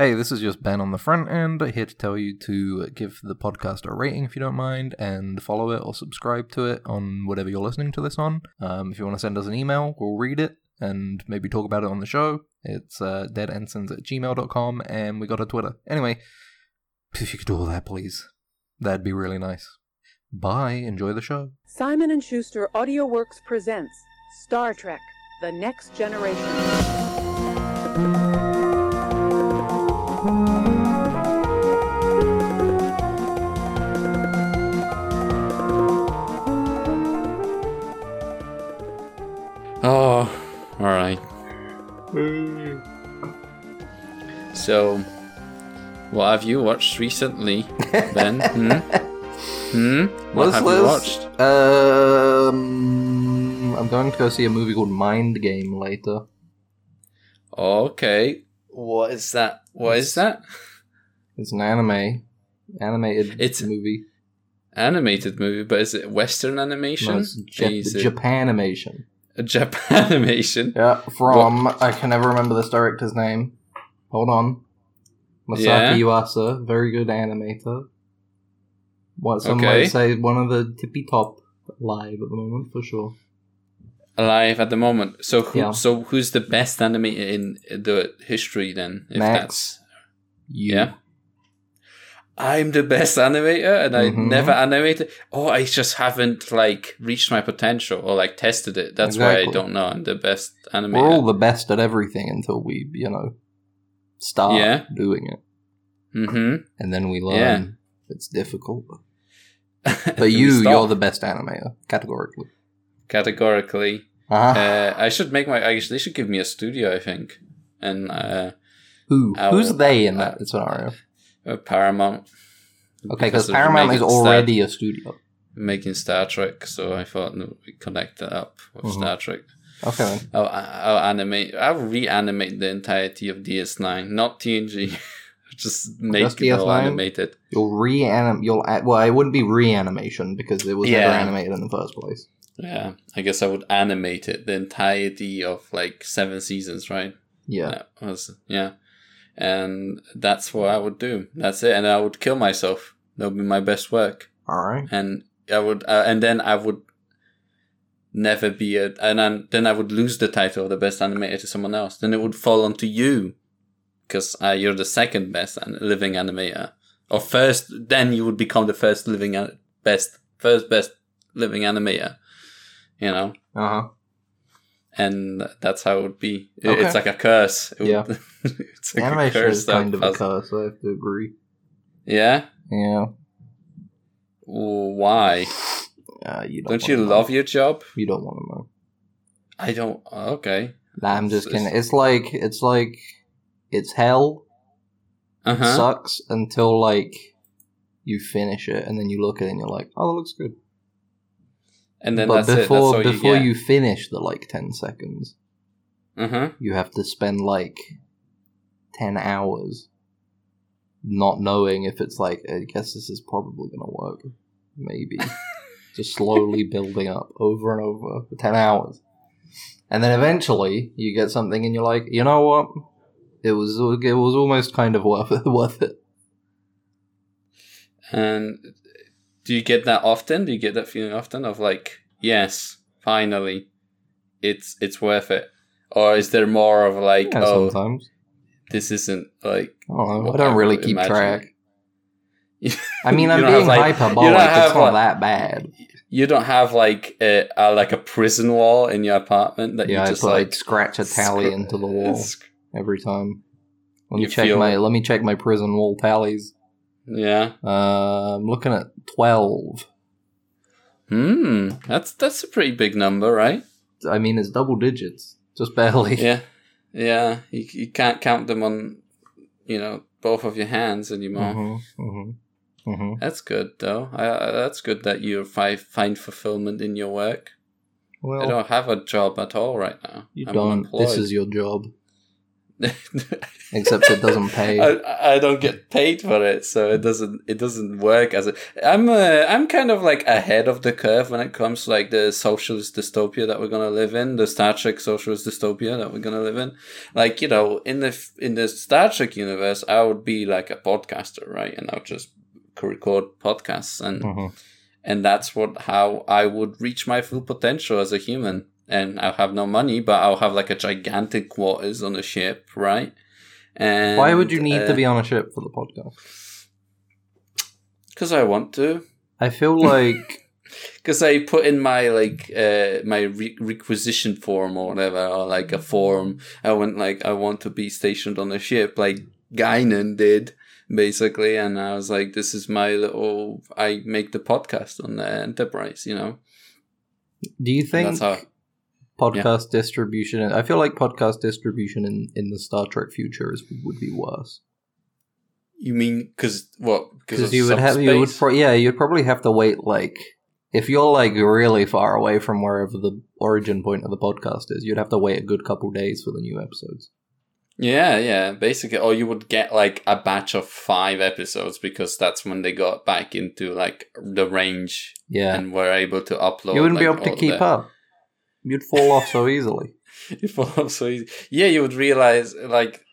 Hey, this is just Ben on the front end, here to tell you to give the podcast a rating if you don't mind, and follow it or subscribe to it on whatever you're listening to this on. Um, if you want to send us an email, we'll read it and maybe talk about it on the show. It's uh, deadensigns at gmail.com, and we got a Twitter. Anyway, if you could do all that, please, that'd be really nice. Bye, enjoy the show. Simon and Schuster AudioWorks presents Star Trek: The Next Generation. All right. So, what have you watched recently, Ben? hmm? Hmm? What have you watched? Um, I'm going to go see a movie called Mind Game later. Okay. What is that? What is that? It's an anime, animated It's- movie. Animated movie, but is it Western animation? No, it's Jap- Is it Japanimation. A Japan animation? Yeah, from I can never remember this director's name. Hold on, Masaaki Yeah. Yuasa, very good animator. What some Okay. might say one of the tippy top live at the moment for sure. Alive at the moment. So, who, Yeah. so who's the best animator in the history then? If Max. that's You. yeah. I'm the best animator and I Mhm. never animated. Oh, I just haven't like reached my potential or like tested it. That's why I don't know I'm the best animator. We're all the best at everything until we, you know, start Yeah. doing it, mm-hmm. and then we learn Yeah. it's difficult. But you, you're the best animator categorically. categorically. Uh-huh. Uh, I should make my. I should, they should give me a studio. I think and uh, Who? Who's they in uh, that scenario? Uh, Paramount. Okay, because Paramount is making Star- already a studio. making Star Trek, so I thought no, we connect that up with Mhm. Star Trek. Okay. I'll, I'll animate. I'll reanimate the entirety of DS9, not TNG. Just make Just it all animated. You'll reanimate. You'll a- well, it wouldn't be reanimation because it was never animated in the first place. Yeah, I guess I would animate it the entirety of like seven seasons, right? Yeah. That was yeah, and that's what I would do. That's it, and I would kill myself. That would be my best work, All right. and I would, uh, and then I would never be a, and then then I would lose the title of the best animator to someone else. Then it would fall onto you, because uh, you're the second best living animator, or first. Then you would become the first living best, first best living animator. You know Uh huh. And that's how it would be. It- Okay. It's like a curse. It would- Yeah. it's like Animation a curse. is kind of a curse. I have to agree. Yeah. Yeah. Why? Uh, you don't. Don't you wanna know. love your job? You don't want to know. I don't. Okay. Nah, I'm just It's- kidding. It's like it's like it's hell. Uh huh. Sucks until like you finish it and then you look at it and you're like, oh, that looks good. And then but that's before before you. you finish the like ten seconds, huh. you have to spend like 10 hours not knowing if it's like i guess this is probably gonna work. Maybe. Just slowly building up over and over for 10 hours. And then eventually you get something and you're like you know what? It was it was almost kind of worth it worth it. And do you get that often? Do you get that feeling often of like, yes, finally, it's it's worth it, or is there more of like, yeah, oh, sometimes this isn't like I don't I don't I really keep imagine. track. I mean, I'm being like- hyperbolic. It's not like- that bad. You don't have like a, a like a prison wall in your apartment that Yeah, you just put, like like scratch a tally into the wall sc- every time. Let me You check feel- my let me check my prison wall tallies. Yeah. Uh, I'm looking at twelve. Hmm. That's that's a pretty big number, right? I mean, it's double digits, just barely. Yeah. Yeah. You you can't count them on, you know, both of your hands anymore. Mm-hmm, mm-hmm, mm-hmm. That's good though. I, I, that's good that you fi- find fulfillment in your work. Well, I don't have a job at all right now. you I'm don't. unemployed. This is your job. Except it doesn't pay. I, I don't get paid for it, so it doesn't it doesn't work as a. I'm uh, I'm kind of like ahead of the curve when it comes to like the socialist dystopia that we're gonna live in, the Star Trek socialist dystopia that we're gonna live in. Like you know, in the in the Star Trek universe, I would be like a podcaster, right? And I'll just record podcasts, and Mhm. and that's what how I would reach my full potential as a human. And I'll have no money, but I'll have like a gigantic quarters on a ship, right? And Why would you need uh, to be on a ship for the podcast? Because I want to. I feel like Because I put in my like uh, my re- requisition form or whatever, or like a form. I went like I want to be stationed on a ship, like Guinan did basically, and I was like, this is my little. I make the podcast on the Enterprise, you know. do you think That's how. Podcast distribution I feel like podcast distribution in, in the Star Trek future is, would be worse. You mean because what? Because you would have you would pro- yeah, you'd probably have to wait like if you're like really far away from wherever the origin point of the podcast is, you'd have to wait a good couple days for the new episodes. Yeah, yeah, basically, or you would get like a batch of five episodes because that's when they got back into like the range Yeah. and were able to upload. you wouldn't be able to keep the- up. You'd fall off so easily. You fall off so easy. Yeah, you would realize like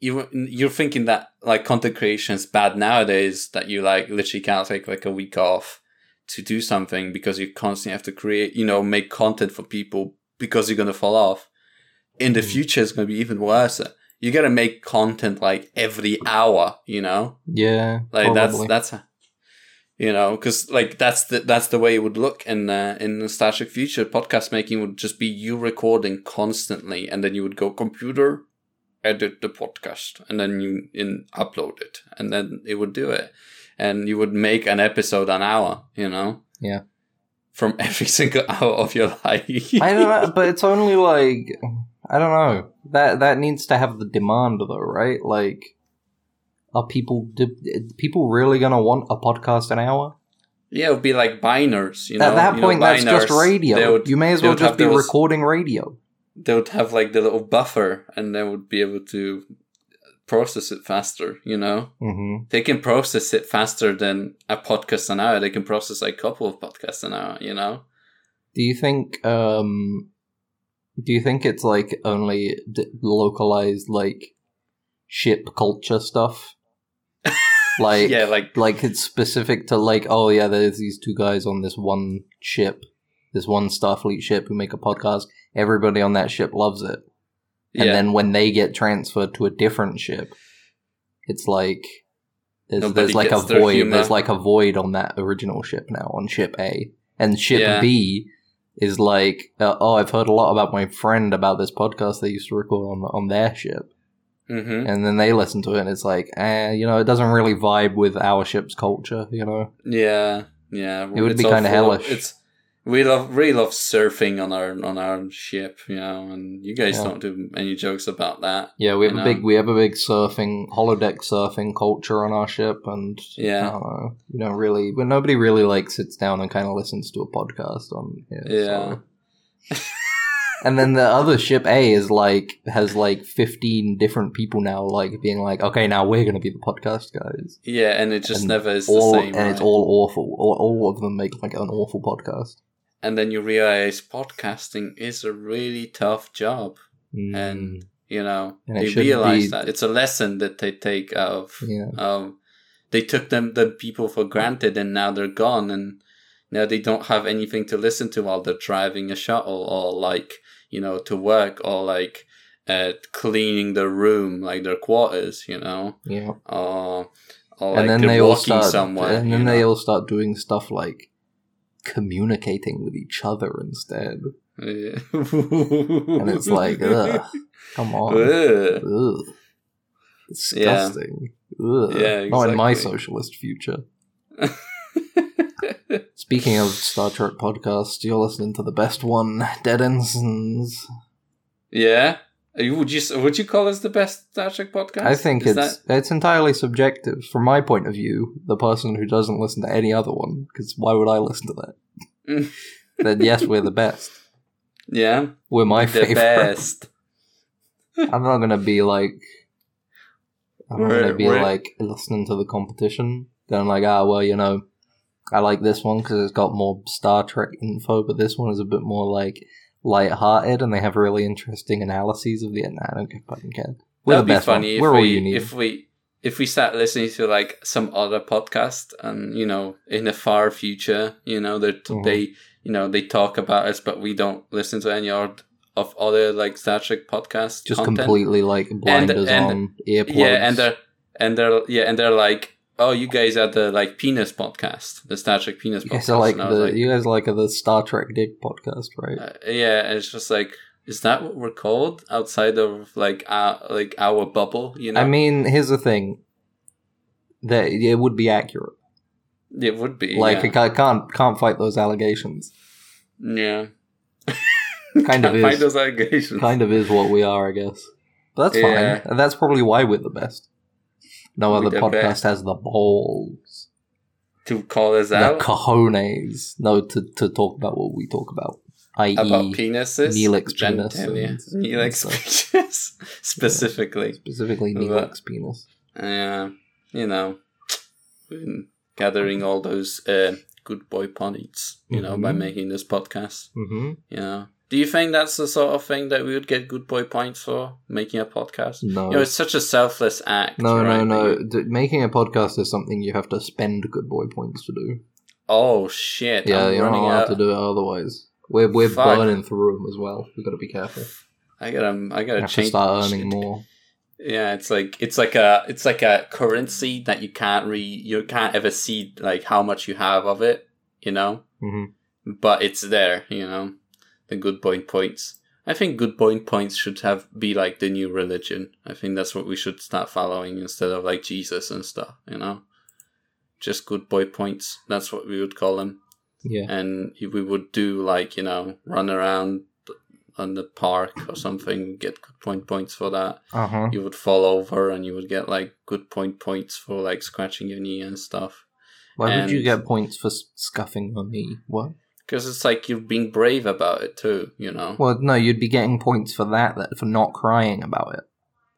you you're thinking that like content creation is bad nowadays. That you like literally can't take like a week off to do something because you constantly have to create, you know, make content for people because you're gonna fall off. In the Mm. future, it's gonna be even worse. You gotta make content like every hour, you know. Yeah. Like probably. that's that's you know because like that's the that's the way it would look in uh, in Trek future. Podcast making would just be you recording constantly, and then you would go computer, edit the podcast, and then you in upload it, and then it would do it, and you would make an episode an hour. You know. Yeah. From every single hour of your life. I don't know, but it's only like I don't know. That that needs to have the demand though, right? Like are people do, people really going to want a podcast an hour? yeah, it would be like biners. You know. At that You know, point that's just radio. Would, you may as well just be those- recording radio. they would have like the little buffer and they would be able to process it faster you know Mhm. they can process it faster than a podcast an hour they can process like a couple of podcasts an hour you know Do you think um do you think it's like only d- localized like ship culture stuff? Like yeah like like it's specific to like oh yeah there's these two guys on this one ship this one starfleet ship who make a podcast. Everybody on that ship loves it. And yeah. then when they get transferred to a different ship it's like there's, Nobody there's like a void humor. there's like a void on that original ship now on ship a. And ship Yeah. b is like uh, oh i've heard a lot about my friend about this podcast they used to record on on their ship hmm and then they listen to it and it's like eh, you know it doesn't really vibe with our ship's culture you know yeah yeah It would It's be kinda hellish. it's we love really love surfing on our on our ship you know and you guys Yeah. don't do any jokes about that yeah we have a know? big we have a big surfing holodeck surfing culture on our ship and I yeah don't know. We don't really, but nobody really like sits down and kind of listens to a podcast on here. Yeah. so. and then the other ship A is like has like fifteen different people now, like being like, okay, now we're gonna be the podcast guys. yeah and it just And never is all the same and it's all awful. All, all of them make like an awful podcast. and then you realize podcasting is a really tough job Mm, and you know And they realize be- that it's a lesson that they take out of yeah, um they took them the people for granted and now they're gone and now they don't have anything to listen to while they're driving a shuttle or like you know to work or like uh cleaning their room like their quarters you know yeah. or or like and then they're they all start, somewhere and then they know? all start doing stuff like communicating with each other instead. Yeah. And it's like, ugh, come on. Ugh. Ugh. Disgusting. Ugh. Yeah, Not in my socialist future. Speaking of Star Trek podcast, you're listening to the best one, Dead Ensigns. Yeah. Would you would you call us the best Star Trek podcast? I think Is it's it's entirely subjective. From my point of view, the person who doesn't listen to any other one, because why would I listen to that? Then yes, we're the best. yeah We're my the favorite. best. I'm not gonna be like. I'm not We're- gonna be we're- like listening to the competition. Going like, ah, well, you know, I like this one because it's got more Star Trek info, but this one is a bit more like light-hearted, and they have really interesting analyses of the. Nah, I don't give fucking care. We're That'd be one. funny if We're we if we if we start listening to like some other podcast and you know in the far future, you know that Mhm. they you know they talk about us, but we don't listen to any of of other like Star Trek podcast Just content. completely like blinders and- on earplugs. Yeah, and they're and they're yeah, and they're like, oh, you guys are the like penis podcast, the Star Trek penis you podcast. are like And I was the like, you guys are like the Star Trek Dick podcast, right? uh, yeah, and it's just like, is that what we're called outside of like our like our bubble? You know, I mean, here's the thing. That it would be accurate. it would be Like yeah. I can't can't fight those allegations. Yeah. Kind of is. those allegations. Kind of is what we are, I guess. But that's Yeah. fine. And that's probably why we're the best. No other the podcast has the balls, to call us the out cojones, no, to, to talk about what we talk about, i.e., about penises. Neelix penis. Neelix penis. Specifically. specifically The- Neelix penis. Yeah. You know. been Gathering all those uh, good boy points, you know, by Mhm. making this podcast. Mm-hmm. You know. Do you think that's the sort of thing that we would get good boy points for? Making a podcast? No, You know, it's such a selfless act. no, right? no, no. D- making a podcast is something you have to spend good boy points to do. oh shit! Yeah, I'm you're not allowed out. to do it otherwise. We're we're Fuck. burning through them as well. We've got to be careful. I gotta, I gotta have to start earning shit. more. Yeah, it's like it's like a it's like a currency that you can't re you can't ever see like how much you have of it, you know. hmm But it's there, you know. The good point points. I think good point points should have be like the new religion. I think that's what we should start following instead of like Jesus and stuff, you know. Just good boy points. That's what we would call them. Yeah. And we would do like you know run around on the park or something, get good point points for that Uh huh. you would fall over and you would get like good point points for like scratching your knee and stuff Why would you get points for scuffing your knee? What? Because it's like you're being brave about it too you know Well, no, you'd be getting points for that, that for not crying about it.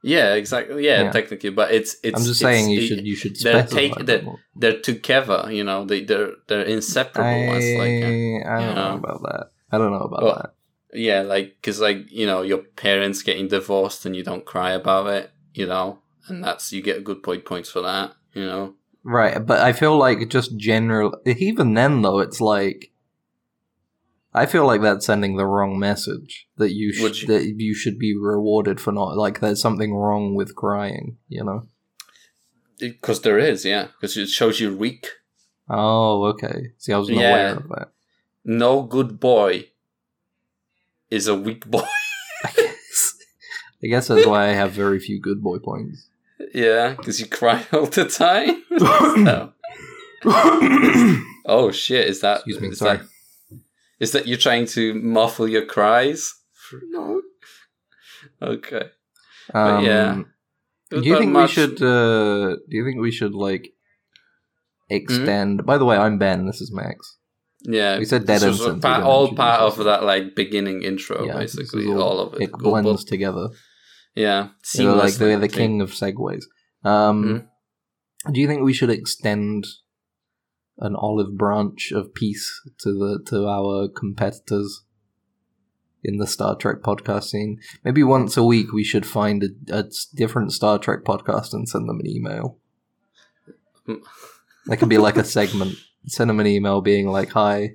yeah exactly yeah, Yeah. technically but it's it's I'm just it's- saying you it- should you should they're take- that they're- they're together you know they they're they're inseparable I, as like a- uh, I don't know know. about that. I don't know about Well, that. yeah like because like you know your parents getting divorced and you don't cry about it you know and that's you get good point points for that you know Right, but I feel like just general. Even then, though, it's like I feel like that's sending the wrong message that you, Would sh- you- that you should be rewarded for not like there's something wrong with crying. You know? because there is yeah because it shows you're weak Oh, okay. See, I wasn't Yeah. aware of that. no good boy is a weak boy. I guess. I guess that's why I have very few good boy points. yeah, because you cry all the time. So- oh shit! Is that? Excuse me, sorry. That, is that you're trying to muffle your cries? no. Okay. Um, yeah. Do you think much- we should? Uh, do you think we should like extend? By the way, I'm Ben. This is Max. Yeah, We said this dead was instant, part- all part of that like beginning intro, yeah, basically is all, of it. It Go- blends together. yeah, You know, like seamlessly, they're the king of segues. Um, Do you think we should extend an olive branch of peace to the to our competitors in the Star Trek podcast scene? Maybe once a week we should find a different Star Trek podcast and send them an email. That could be like a segment. Send them an email being like, "Hi,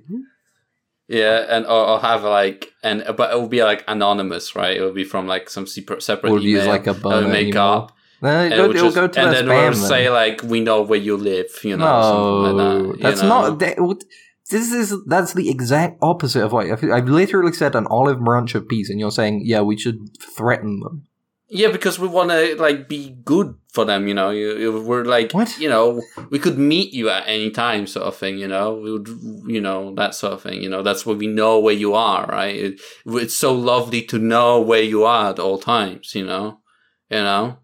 Yeah, and or, or have like and but it will be like anonymous, right? It will be from like some separate separate we'll email. use like a burner make email." up, It'll, just- go to and then spam. we'll say like we know where you live, you know, no, something like that. you that's know? not. That, what- this is that's the exact opposite of what I've, I've literally said. An olive branch of peace, and you're saying, yeah, we should threaten them. Yeah, because we want to like be good for them, you know. You, you- we're like, What? you know, we could meet you at any time, sort of thing. You know, we would, you know, that sort of thing. You know, that's where we know where you are, right? It, it's so lovely to know where you are at all times. You know, you know.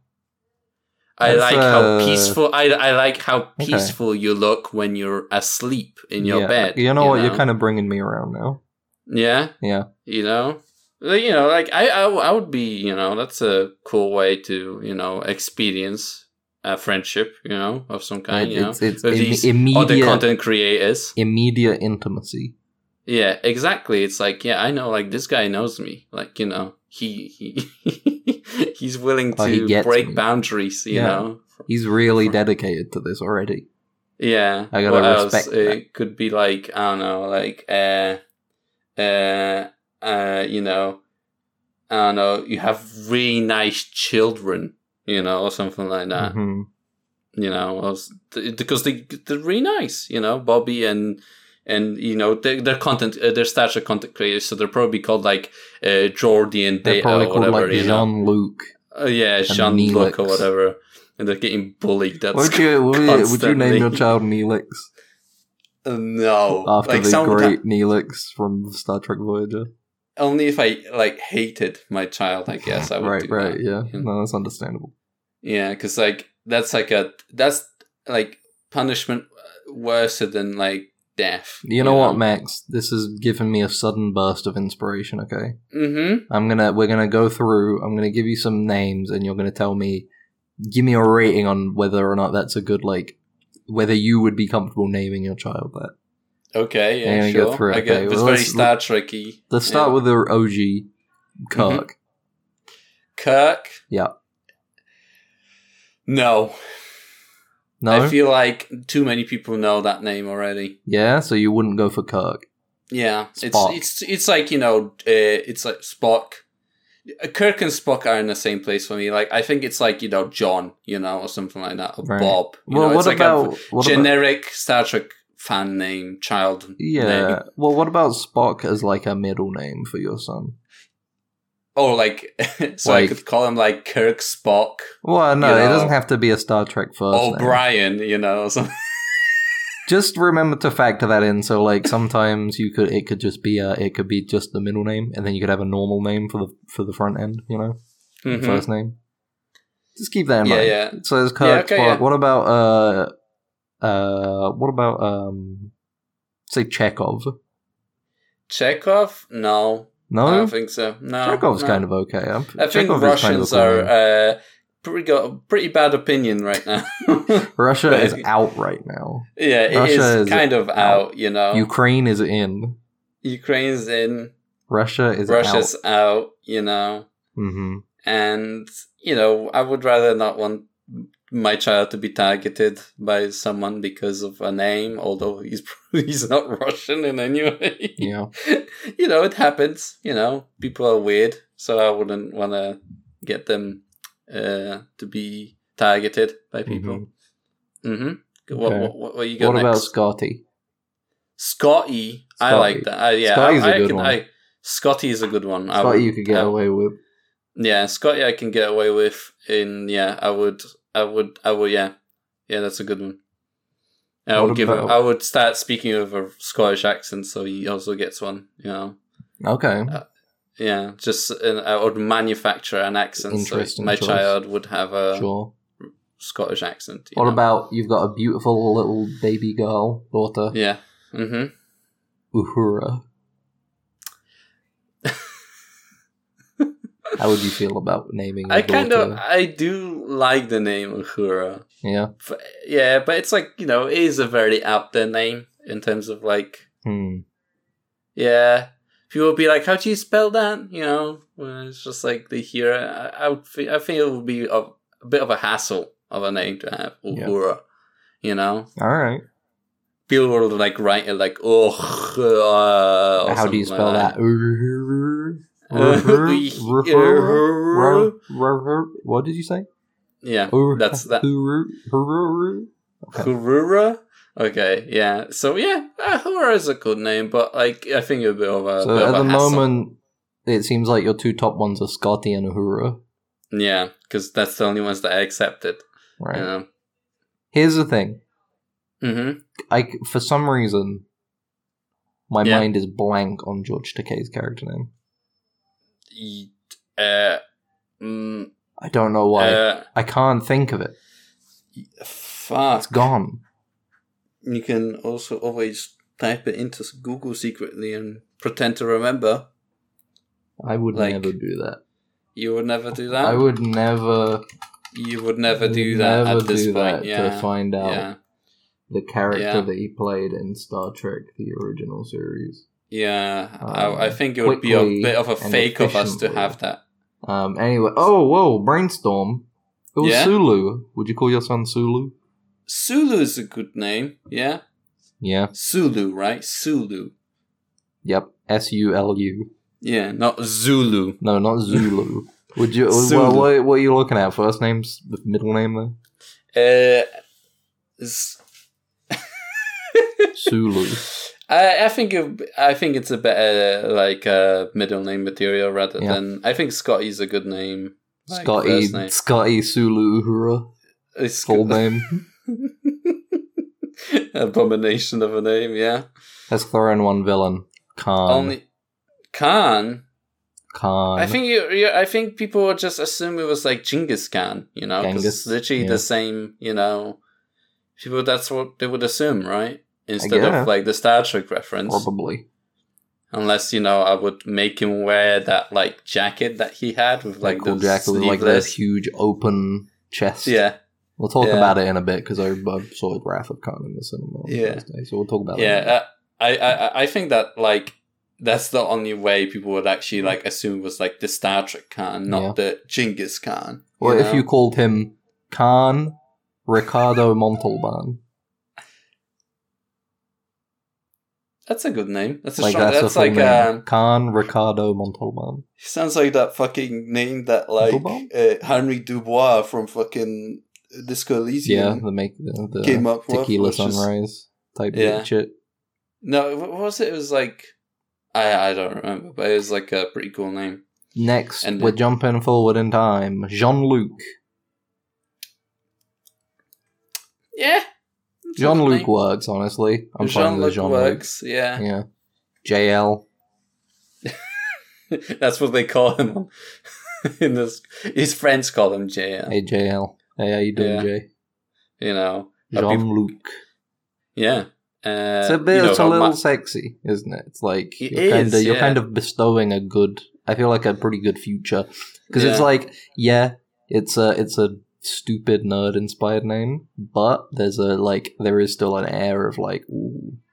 I That's, like how uh, peaceful. I, I like how Okay. peaceful you look when you're asleep in your yeah, bed. You know what? You're kind of bringing me around now. yeah, Yeah, you know. Like, you know, like I, I, I would be, you know, that's a cool way to, you know, experience a friendship, you know, of some kind, you know, it's it's with im- these other content creators. immediate intimacy. Yeah, exactly. It's like, yeah, I know, like this guy knows me. Like, you know, he he he's willing Oh, he to gets break me. boundaries. You Yeah. know. He's really dedicated to this already. Yeah. I gotta what else? respect that. It could be like I don't know, like uh, uh, uh, you know, I don't know. You have really nice children, you know, or something like that. Mhm. You know, or s- th- because they they're really nice. You know, Bobby and. And you know they're, they're content, uh, they're stature content creators, so they're probably called like uh, Geordi and They're Data or whatever. like you know? Jean Luc. Uh, yeah, Jean Luc or whatever, and they're getting bullied. That's Would you, would, you, would you name your child Neelix Uh, no, after like the great Neelix from Star Trek Voyager? only if I like hated my child. I guess I would. right, right, that. yeah. You No, that's understandable. Yeah, because like that's like a that's like punishment uh, worse than like death. You know what, Max? This has given me a sudden burst of inspiration. Okay, Mm-hmm. I'm gonna we're gonna go through. I'm gonna give you some names, and you're gonna tell me, give me a rating on whether or not that's a good like, whether you would be comfortable naming your child that. Okay, yeah, you sure. go through it, I get okay. it's Well, very let's- Star Trekky. Let's start Yeah. with the OG, Kirk. Kirk. Yeah. No, No, I feel like too many people know that name already. yeah. So you wouldn't go for Kirk. Yeah, Spock. it's it's it's like you know, uh, it's like Spock. Uh, Kirk and Spock are in the same place for me. Like I think it's like you know John, you know, or something like that, or Right. Bob. You Well, know, what it's like about a what about generic Star Trek fan name, child. yeah? name. Well, what about Spock as like a middle name for your son? Oh, like so I could call him like Kirk Spock Well, no, You it doesn't have to be a Star Trek first name. O'Brien. You know, something. Just remember to factor that in. So, like, sometimes you could it could just be a it could be just the middle name, and then you could have a normal name for the for the front end. You know, Mhm. first name. Just keep that in Yeah, mind. yeah. So there's Kirk. okay, Spock. yeah. What about uh uh what about um say Chekhov? Chekhov? No, I don't think so. No, Chekhov's no. kind of okay. I'm, I think Chekhov is kind of Russians are uh, pretty got a pretty bad opinion right now. Russia but- is out right now. yeah, it Russia is is kind of out. out. You know, Ukraine is in. Ukraine's in, Russia is Russia's out. out. You know, hmm and you know, I would rather not want my child to be targeted by someone because of a name, although he's he's not Russian in any way. Yeah. you know, it happens. You know, people are weird, so I wouldn't want to get them uh, to be targeted by people. Mm-hmm. What, Okay. what, what, what you got What next? about Scotty? Scotty? I like that. Uh, yeah, Scotty's I, a I good can, one. I, Scotty is a good one. I Scotty, would- you could get I- away with. Yeah, Scotty, I can get away with. In yeah, I would, I would, I would. Yeah, yeah, that's a good one. And I would give. About- I would start speaking with a Scottish accent, so he also gets one. You know. Okay. Yeah, just uh, I would manufacture an accent so my choice. child would have a sure. Scottish accent. What know? about you've got a beautiful little baby girl, daughter, Yeah. Mm-hmm. Uhura? How would you feel about naming? I kind of? I do like the name Uhura. yeah. F- Yeah, but it's like you know it is a very out there name in terms of like Hmm. yeah. People would be like, "How do you spell that?" You know, it's just like they hear. it. I, I would. Think, I think it would be a, a bit of a hassle of a name to have Yeah. Uhura. You know, All right. people would like write it like oh. Uh, How do you spell like that? Uhura. Uhura. What did you say? Yeah, that's that. Uhura. Okay. Yeah. So yeah, uh, Uhura is a good name, but like I think a bit of a. So at the moment, it seems like your two top ones are Scotty and Uhura. yeah, because that's the only ones that I accepted. Right. Here's the thing. Mm-hmm. I for some reason, my Yeah. mind is blank on George Takei's character name. Uh, mm, I don't know why. uh, I can't think of it. fuck. It's gone. You can also always type it into Google secretly and pretend to remember. I would Like- never do that. You would never do that. I would never. You would never do that never at this do point. that Yeah. to find out yeah. the character Yeah. that he played in Star Trek, the original series. Yeah. Uh, I, I think it would be a bit of a fake of us to have that. Um. Anyway. Oh, whoa! Brainstorm. It was Yeah? Sulu. Would you call your son Sulu? Sulu is a good name. Yeah. Yeah. Sulu, right? Sulu. Yep. S U L U. Yeah, not Zulu. No, not Zulu. Would you? Well, what, what are you looking at? First names, middle name there. Uh, Sulu. I, I think it, I think it's a better like uh, middle name material rather Yeah. than I think Scotty's a good name. like, Scotty. name. Scotty Sulu Uhura. It's Full name. Abomination of a name, yeah. Let's throw in one villain. Khan. Only Khan. Khan. I think you, you. I think people would just assume it was like Genghis Khan. You know, 'cause Genghis, it's literally yeah. the same. You know, people. That's what they would assume, right? Instead of like the Star Trek reference. probably. Unless you know, I would make him wear that like jacket that he had with like cool the jacket with like that sleeveless- huge open chest. Yeah, We'll talk Yeah. about it in a bit because I, I saw Wrath of Khan in the cinema Yeah. Thursday, so we'll talk about it. yeah. Uh, I, I I think that like that's the only way people would actually like assume was like the Star Trek Khan, not Yeah. the Genghis Khan. Or if you called him Khan Ricardo Montalban. That's a good name. That's a Like strong. that's, That's, like um, Khan Ricardo Montalban. sounds like that fucking name that like uh, Henry Dubois from fucking Disco Yeah, the make the, the came up with. tequila is- sunrise type Yeah. shit. No, what was it? It was like I I don't remember, but it was like a pretty cool name. Next, And we're then- jumping forward in time. Jean Luc. Yeah, it's a Jean Luc works, honestly. I'm with Jean-Luc works. Yeah. Yeah. JL. that's what they call him. In this, his friends call him JL. Hey JL. Hey, how you doing, Yeah. Jay? You know, Jean Luc. yeah. Uh, It's a bit. you know it's a little sexy, isn't it? It's like It you're kind of is, you're yeah. kind of bestowing a good. I feel like a pretty good future because it's like yeah, it's a it's a stupid nerd inspired name, but there's a like there is still an air of like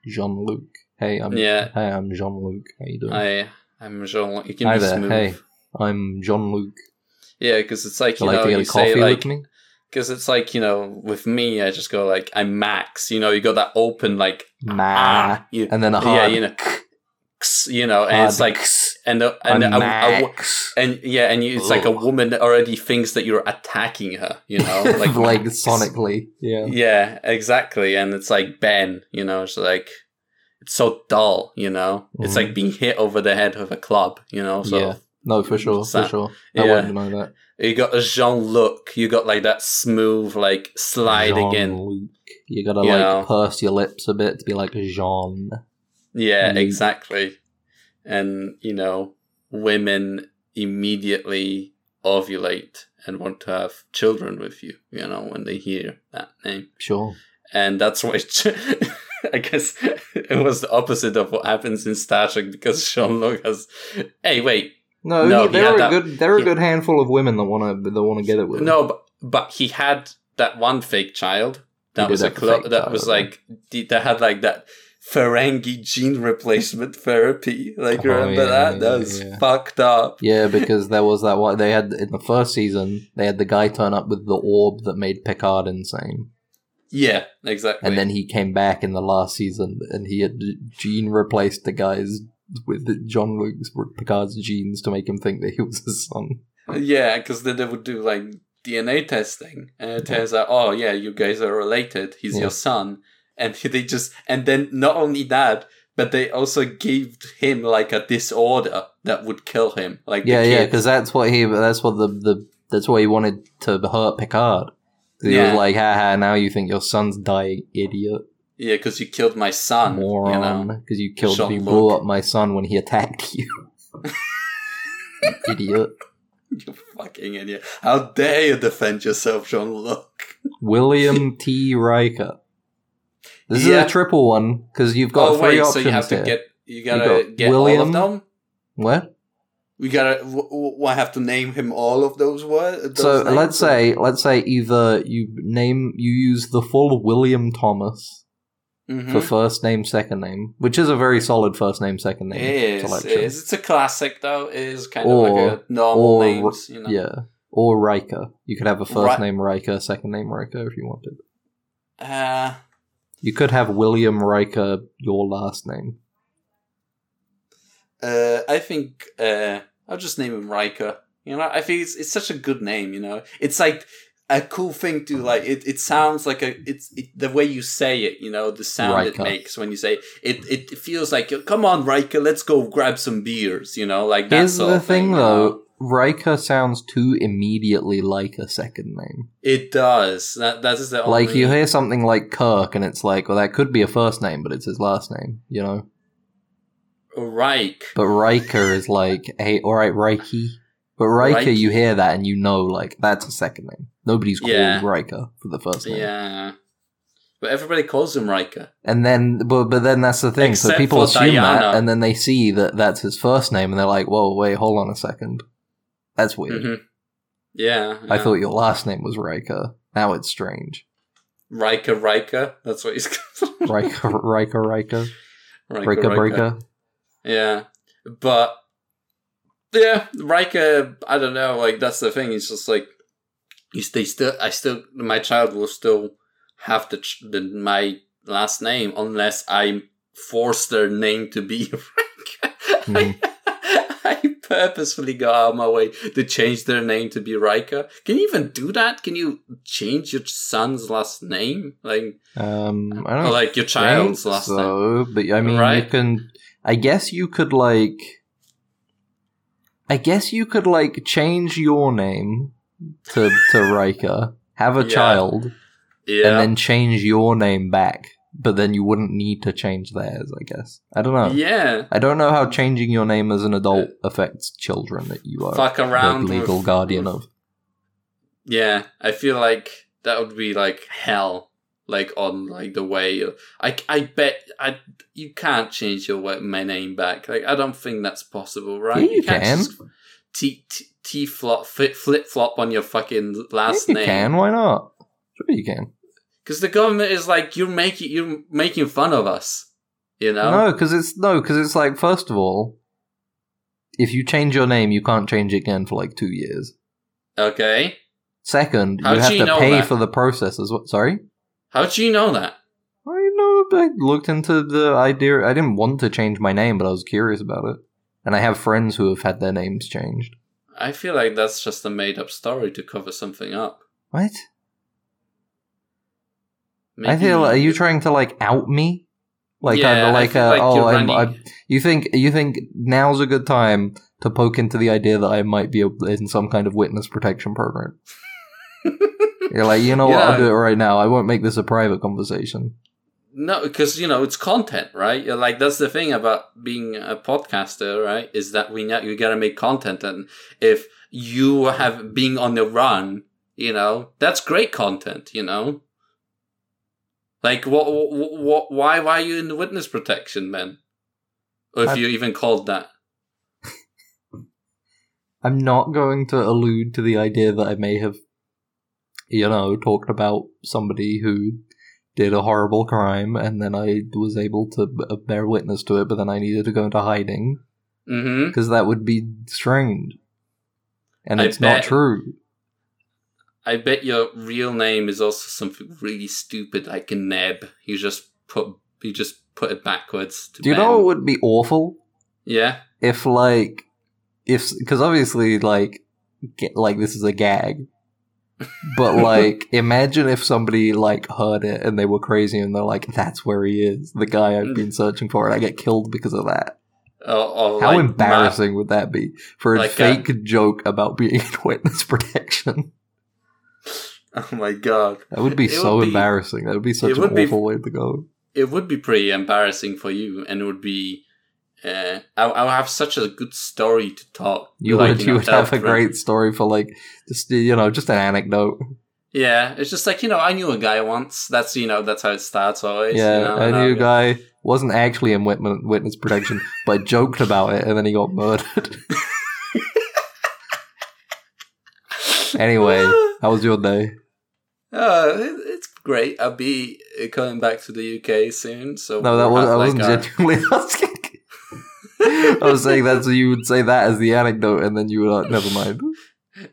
Jean Luc. Hey, I'm Yeah. Hey, I'm Jean Luc. How you doing? I I'm Jean. You can Hi be there. smooth. Hey, I'm Jean Luc. Yeah, because it's like you like know you say like with me? because it's like you know with me I just go like I'm Max. You know you got that open like Nah. ah, you, and then a hard yeah you know you know and hard it's like and and a, a, Max. and yeah and you, it's like a woman already thinks that you're attacking her. You know like like sonically. Yeah. Yeah, exactly. And it's like Ben, you know, it's like it's so dull, you know. It's Mhm. like being hit over the head with a club, you know. So Yeah. No, for sure, for sure. I yeah. wouldn't know that. you got a Jean Luc, you got like that smooth, like sliding in. Jean-Luc. You gotta You like know. purse your lips a bit to be like Jean. Yeah, exactly. And you know, women immediately ovulate and want to have children with you, you know, when they hear that name. Sure. and that's why I guess it was the opposite of what happens in Star Trek because Jean Luc has. Hey, wait, No, No, he- he there are a good there are a good handful of women that wanna that wanna get it with. no, but, but he had that one fake child that was a a clo- that child, was like the- that had like that Ferengi gene replacement therapy. Like, Oh, remember yeah, that? yeah, that was yeah. fucked up. Yeah, because there was that one they had in the first season. They had the guy turn up with the orb that made Picard insane, Yeah, exactly. and then he came back in the last season, and he had gene replaced the guys with Jean Luc's Picard's genes to make him think that he was his son. Yeah, because then they would do like DNA testing, and it turns out, oh yeah, you guys are related. He's Yeah. your son, and they just, and then not only that, but they also gave him like a disorder that would kill him. Like Yeah, yeah, because that's what he. That's what the the. That's what he wanted to hurt picard He Yeah. was like, haha, now you think your son's dying, idiot, yeah, because you killed my son, you moron. know. Because you, killed, you Jean-Luc. blew up my son when he attacked you. You idiot. You fucking idiot! How dare you defend yourself, Jean Luc? William T. Riker. This Yeah. is a triple one because you've got Oh three wait, options so you have here. to get, you gotta got get William- all of them. what? We gotta. W- w- I have to name him all of those words. So let's say let's say either you name you use the full William Thomas mm-hmm. for first name second name, which is a very solid first name second name It is, selection. it is. It's a classic though. It is kind Or- of like a normal or- names, you know. Yeah, or Riker. You could have a first Ri- name Riker, second name Riker if you wanted. Uh, You could have William Riker, your last name. uh, I think uh, I'll just name him Riker. You know, I think it's it's such a good name. You know, it's like a cool thing to like. It, it sounds like a it's it, the way you say it. You know, the sound it makes when you say it. It feels like come on, Riker, let's go grab some beers. You know, like that Here's the thing, thing, though. Riker sounds too immediately like a second name. It does. That that is the only. Like you hear something like Kirk, and it's like, well, that could be a first name, but it's his last name, you know. Oh, Reich. But Riker is like, hey, all right, Reiki. But Riker, Reiki. you hear that and you know, like, that's a second name. Nobody's called Yeah. Riker for the first name. Yeah. But everybody calls him Riker. And then, but, but then that's the thing. so Except people for assume that, Diana. and then they see that that's his first name, and they're like, whoa, wait, hold on a second. That's weird. hmm Yeah, I thought your last name was Riker. Now it's strange. Riker Riker. That's what he's called. Riker, Riker, Riker, Riker, Breaker. Yeah. But yeah, Riker, I don't know, like that's the thing. It's just like you they still I still my child will still have the, ch- the my last name unless I force their name to be Riker. Mhm. Purposefully go out of my way to change their name to be Riker. Can you even do that? Can you change your son's last name? Like, Um, I don't like your child's last name? so, but I mean, you Right? can. I guess you could like. I guess you could like change your name to to Riker, have a Yeah. child, Yeah. and then change your name back. But then you wouldn't need to change theirs. I guess I don't know. yeah. I don't know how changing your name as an adult affects children that you are Fuck the around legal with- guardian with- of. Yeah, I feel like that would be like hell, like on like the way. I I bet I you can't change your my name back. Like I don't think that's possible, right? Yeah, you can't can. T t flop flip flop on your fucking last you name. You can. Why not? Sure, you can. Because the government is like you're making you're making fun of us. You know? No, because it's no, because it's like first of all, if you change your name, you can't change it again for like two years. Okay. Second, How'd you have you to pay that? for the process as well. Sorry, How'd you know that? I know. I looked into the idea. I didn't want to change my name, but I was curious about it, and I have friends who have had their names changed. I feel like that's just a made up story to cover something up. What? I feel. Are you trying to like out me? Like Yeah, I of like, like oh, I'm, running- I, you think you think now's a good time to poke into the idea that I might be in some kind of witness protection program. You're like, you know what? I'll do it right now. I won't make this a private conversation. No, because you know it's content, right? You're like that's the thing about being a podcaster, right? Is that we know you got to make content, and if you have being on the run, you know that's great content. You know, like what, what, what why, why are you in the witness protection, man? Or if I- you even called that, I'm not going to allude to the idea that I may have, you know, talked about somebody who did a horrible crime and then I was able to b- bear witness to it, but then I needed to go into hiding mm-hmm. because that would be strange. And I it's not true. I bet your real name is also something really stupid, like a Neb. You just put you just put it backwards. To Do you Ben. know what would be awful? Yeah. if like if because obviously like get, like this is a gag but like imagine if somebody like heard it and they were crazy and they're like that's where he is the guy i've been searching for and i get killed because of that Or, or how like embarrassing would that be for a Like, uh, fake joke about being in witness protection oh my god. that would be It so would be- embarrassing that would be such an would be- awful way to go It would be pretty embarrassing for you, and it would be. Uh, I, I would have such a good story to talk. you like, would you know, would have a great story for like just you know just an anecdote Yeah, it's just like you know, I knew a guy once. That's you know, that's how it starts always. Yeah, you know, I knew a guy wasn't actually in witness protection, but joked about it, and then he got murdered. Anyway, how was your day? Uh, it- it's great. I'll be coming back to the UK soon. So No, that was I wasn't our- genuinely asking. I was saying that so you would say that as the anecdote, and then you were like, "Never mind."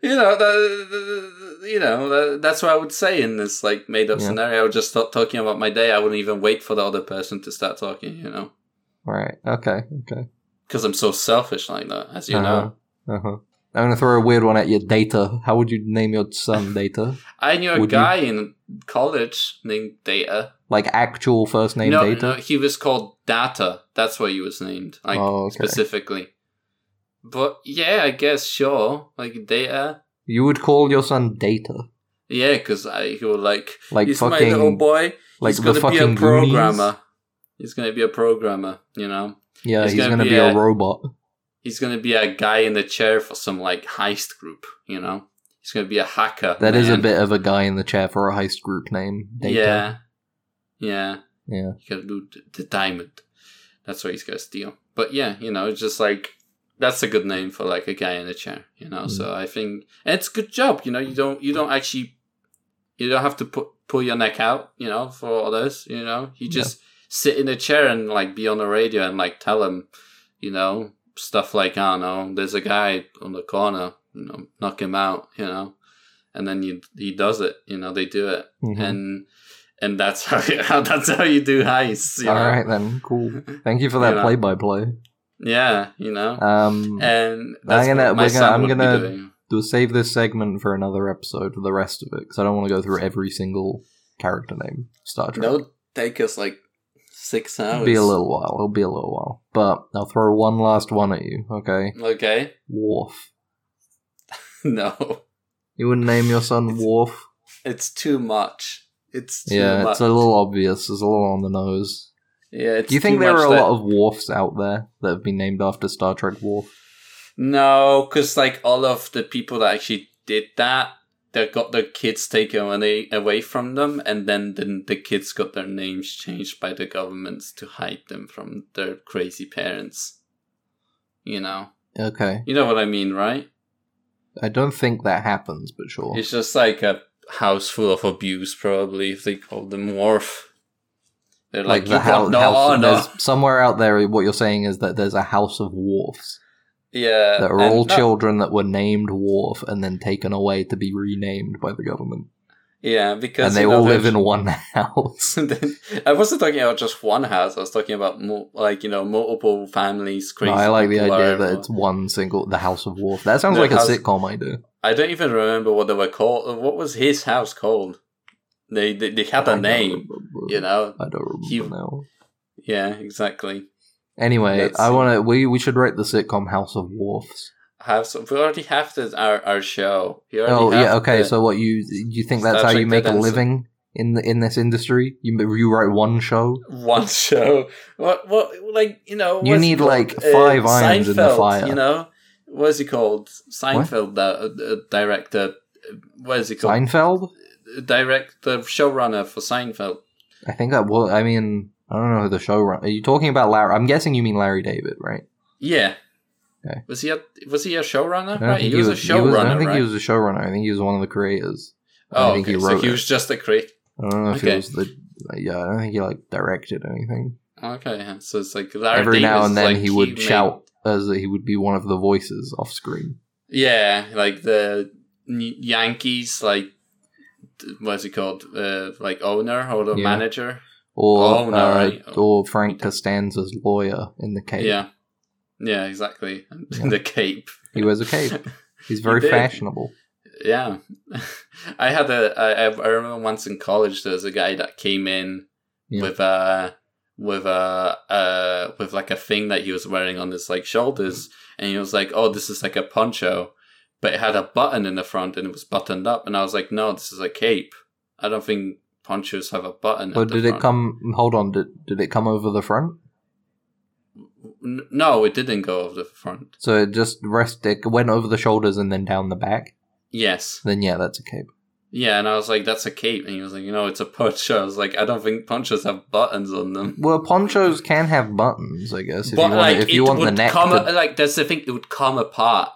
you know, the, you know, that's what I would say in this like made up Yeah. scenario. I would just start talking about my day. I wouldn't even wait for the other person to start talking. You know, Right. Okay. Okay. because I'm so selfish like that, as you Uh-huh. know. Uh huh. I'm gonna throw a weird one at you. Data. How would you name your son? Data. I knew a Would you- guy in college named Data. Like actual first name no, Data. no, he was called Data. That's what he was named, like Oh, okay. specifically. But yeah, I guess sure, like Data. You would call your son Data. Yeah, because I he would like Like he's my fucking. little boy. like he's gonna be a Goonies. programmer. He's gonna be a programmer. You know, Yeah, He's he's, gonna gonna, be be, a, a- robot. He's gonna be a guy in the chair for some like heist group. You know, he's gonna be a hacker. That is a bit of a guy in the chair for a heist group name. Data. Yeah, yeah. Yeah. You gotta do the, diamond. That's what he's gonna steal. But yeah, you know, it's just like that's a good name for like a guy in a chair. You know, so Mm. I think and it's a good job. You know, you don't you don't actually you don't have to put pull your neck out. You know, for others. You know, you Yeah. just sit in a chair and like be on the radio and like tell them, you know, stuff like I don't know, there's a guy on the corner. You know, knock him out. You know, and then you he does it. You know, they do it Mhm. and and that's how, how that's how you do heists. You All know? right then. Cool. Thank you for that play by play. Yeah, you know. Um, and that's gonna- what my we're gonna- son I'm would gonna- doing. we'll save this segment for another episode for the rest of it because I don't want to go through every single character name. Star Trek. That'll take us like six hours. It'll be a little while. It'll be a little while. But I'll throw one last one at you. Okay. Okay. Worf. No, You wouldn't name your son Worf? it's too much. It's too Yeah, much. it's a little obvious. It's a little on the nose. yeah. It's Do you think there are a that- lot of Worfs out there that have been named after Star Trek Worf? No, because like all of the people that actually did that, they got their kids taken away away from them, and then the, the kids got their names changed by the governments to hide them from their crazy parents. You know, Okay. you know what I mean, right? I don't think that happens, but sure. It's just like a house full of abuse, probably, if they call them Worf. They're like, like, the you hou- got no house. honor. Somewhere out there. What you're saying is that there's a house of Worfs Yeah. that are all no- children that were named Worf and then taken away to be renamed by the government, Yeah, because and they you know, all live in one house. I wasn't talking about just one house. I was talking about mo- like you know multiple families. No, I like the idea that it's one single, the House of Worf. That sounds The like house- a sitcom idea. I don't even remember what they were called. What was his house called? They they, they had a name. remember. You know. I don't remember He- now. Yeah, exactly. Anyway, That's- I want to. We we should rate the sitcom House of Worfs. Have we already have this our our show? Oh have yeah, okay. the- So what you you think that's how you make a living in the, in this industry? You you write one show. one show. What what like you know? You need, like, five irons in the Seinfeld, fire. You know what's he called? Seinfeld, the uh, uh, director. uh, What is he called? Seinfeld. Direct the showrunner for Seinfeld. I think that. Well, I mean, I don't know who the showrunner. Are you talking about Larry? I'm guessing you mean Larry David, right? Yeah. Okay. Was he a was he a showrunner? Right, think he was, a he was- I showrunner, don't think right? he was a showrunner. I think he was one of the creators. I oh, think okay. he so wrote he it. was just a creator. I don't know if Okay. he was the. Yeah, I don't think he like directed anything. Okay, so it's like Larry Every now and then like he would made- shout as if he would be one of the voices off screen. Yeah, like the Yankees, like what's he called? Uh, like owner or the Yeah. manager? Or Oh, no, uh, right. or Frank Costanza's lawyer in the cape. Yeah, yeah, exactly. Yeah. the cape. He wears a cape. He's very did. fashionable. Yeah, I had a. I, I I remember once in college there was a guy that came in Yeah. with a with a uh with like a thing that he was wearing on his like shoulders, and he was like, "Oh, this is like a poncho," but it had a button in the front and it was buttoned up, and I was like, "No, this is a cape. I don't think ponchos have a button." But did it come? Hold on. Did did it come over the front? N- No, it didn't go over the front. So it just rest. It went over the shoulders and then down the back. Yes. Then yeah, that's a cape. Yeah, and I was like, "That's a cape," and he was like, "You know, it's a poncho." I was like, "I don't think ponchos have buttons on them." Well, ponchos can have buttons, I guess. If but you want, like, if you want would the neck, come to, like that's the thing; it would come apart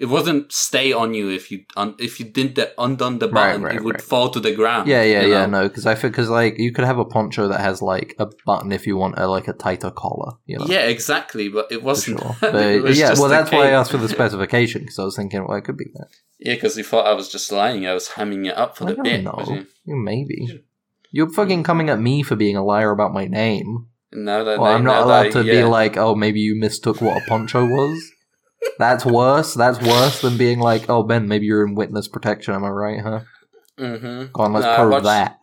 it wasn't stay on you if you un- if you didn't the, undone the button, right, it would right. fall to the ground. Yeah, yeah, you yeah. know? No, because I think because like you could have a poncho that has like a button if you want a like a tighter collar. You know. Yeah, exactly, but it wasn't. sure. But, It was yeah, well, that's why I asked for the specification because I was thinking, well, it could be that. Yeah, because you thought I was just lying. I was hamming it up for I the bit. know. you? Maybe. You're fucking coming at me for being a liar about my name. Now that Well, I'm not allowed to be like, oh, maybe you mistook what a poncho was. That's worse. That's worse than being like, oh, Ben, maybe you're in witness protection. Am I right, huh? Mm-hmm. Go on, let's No, I prove watched- that.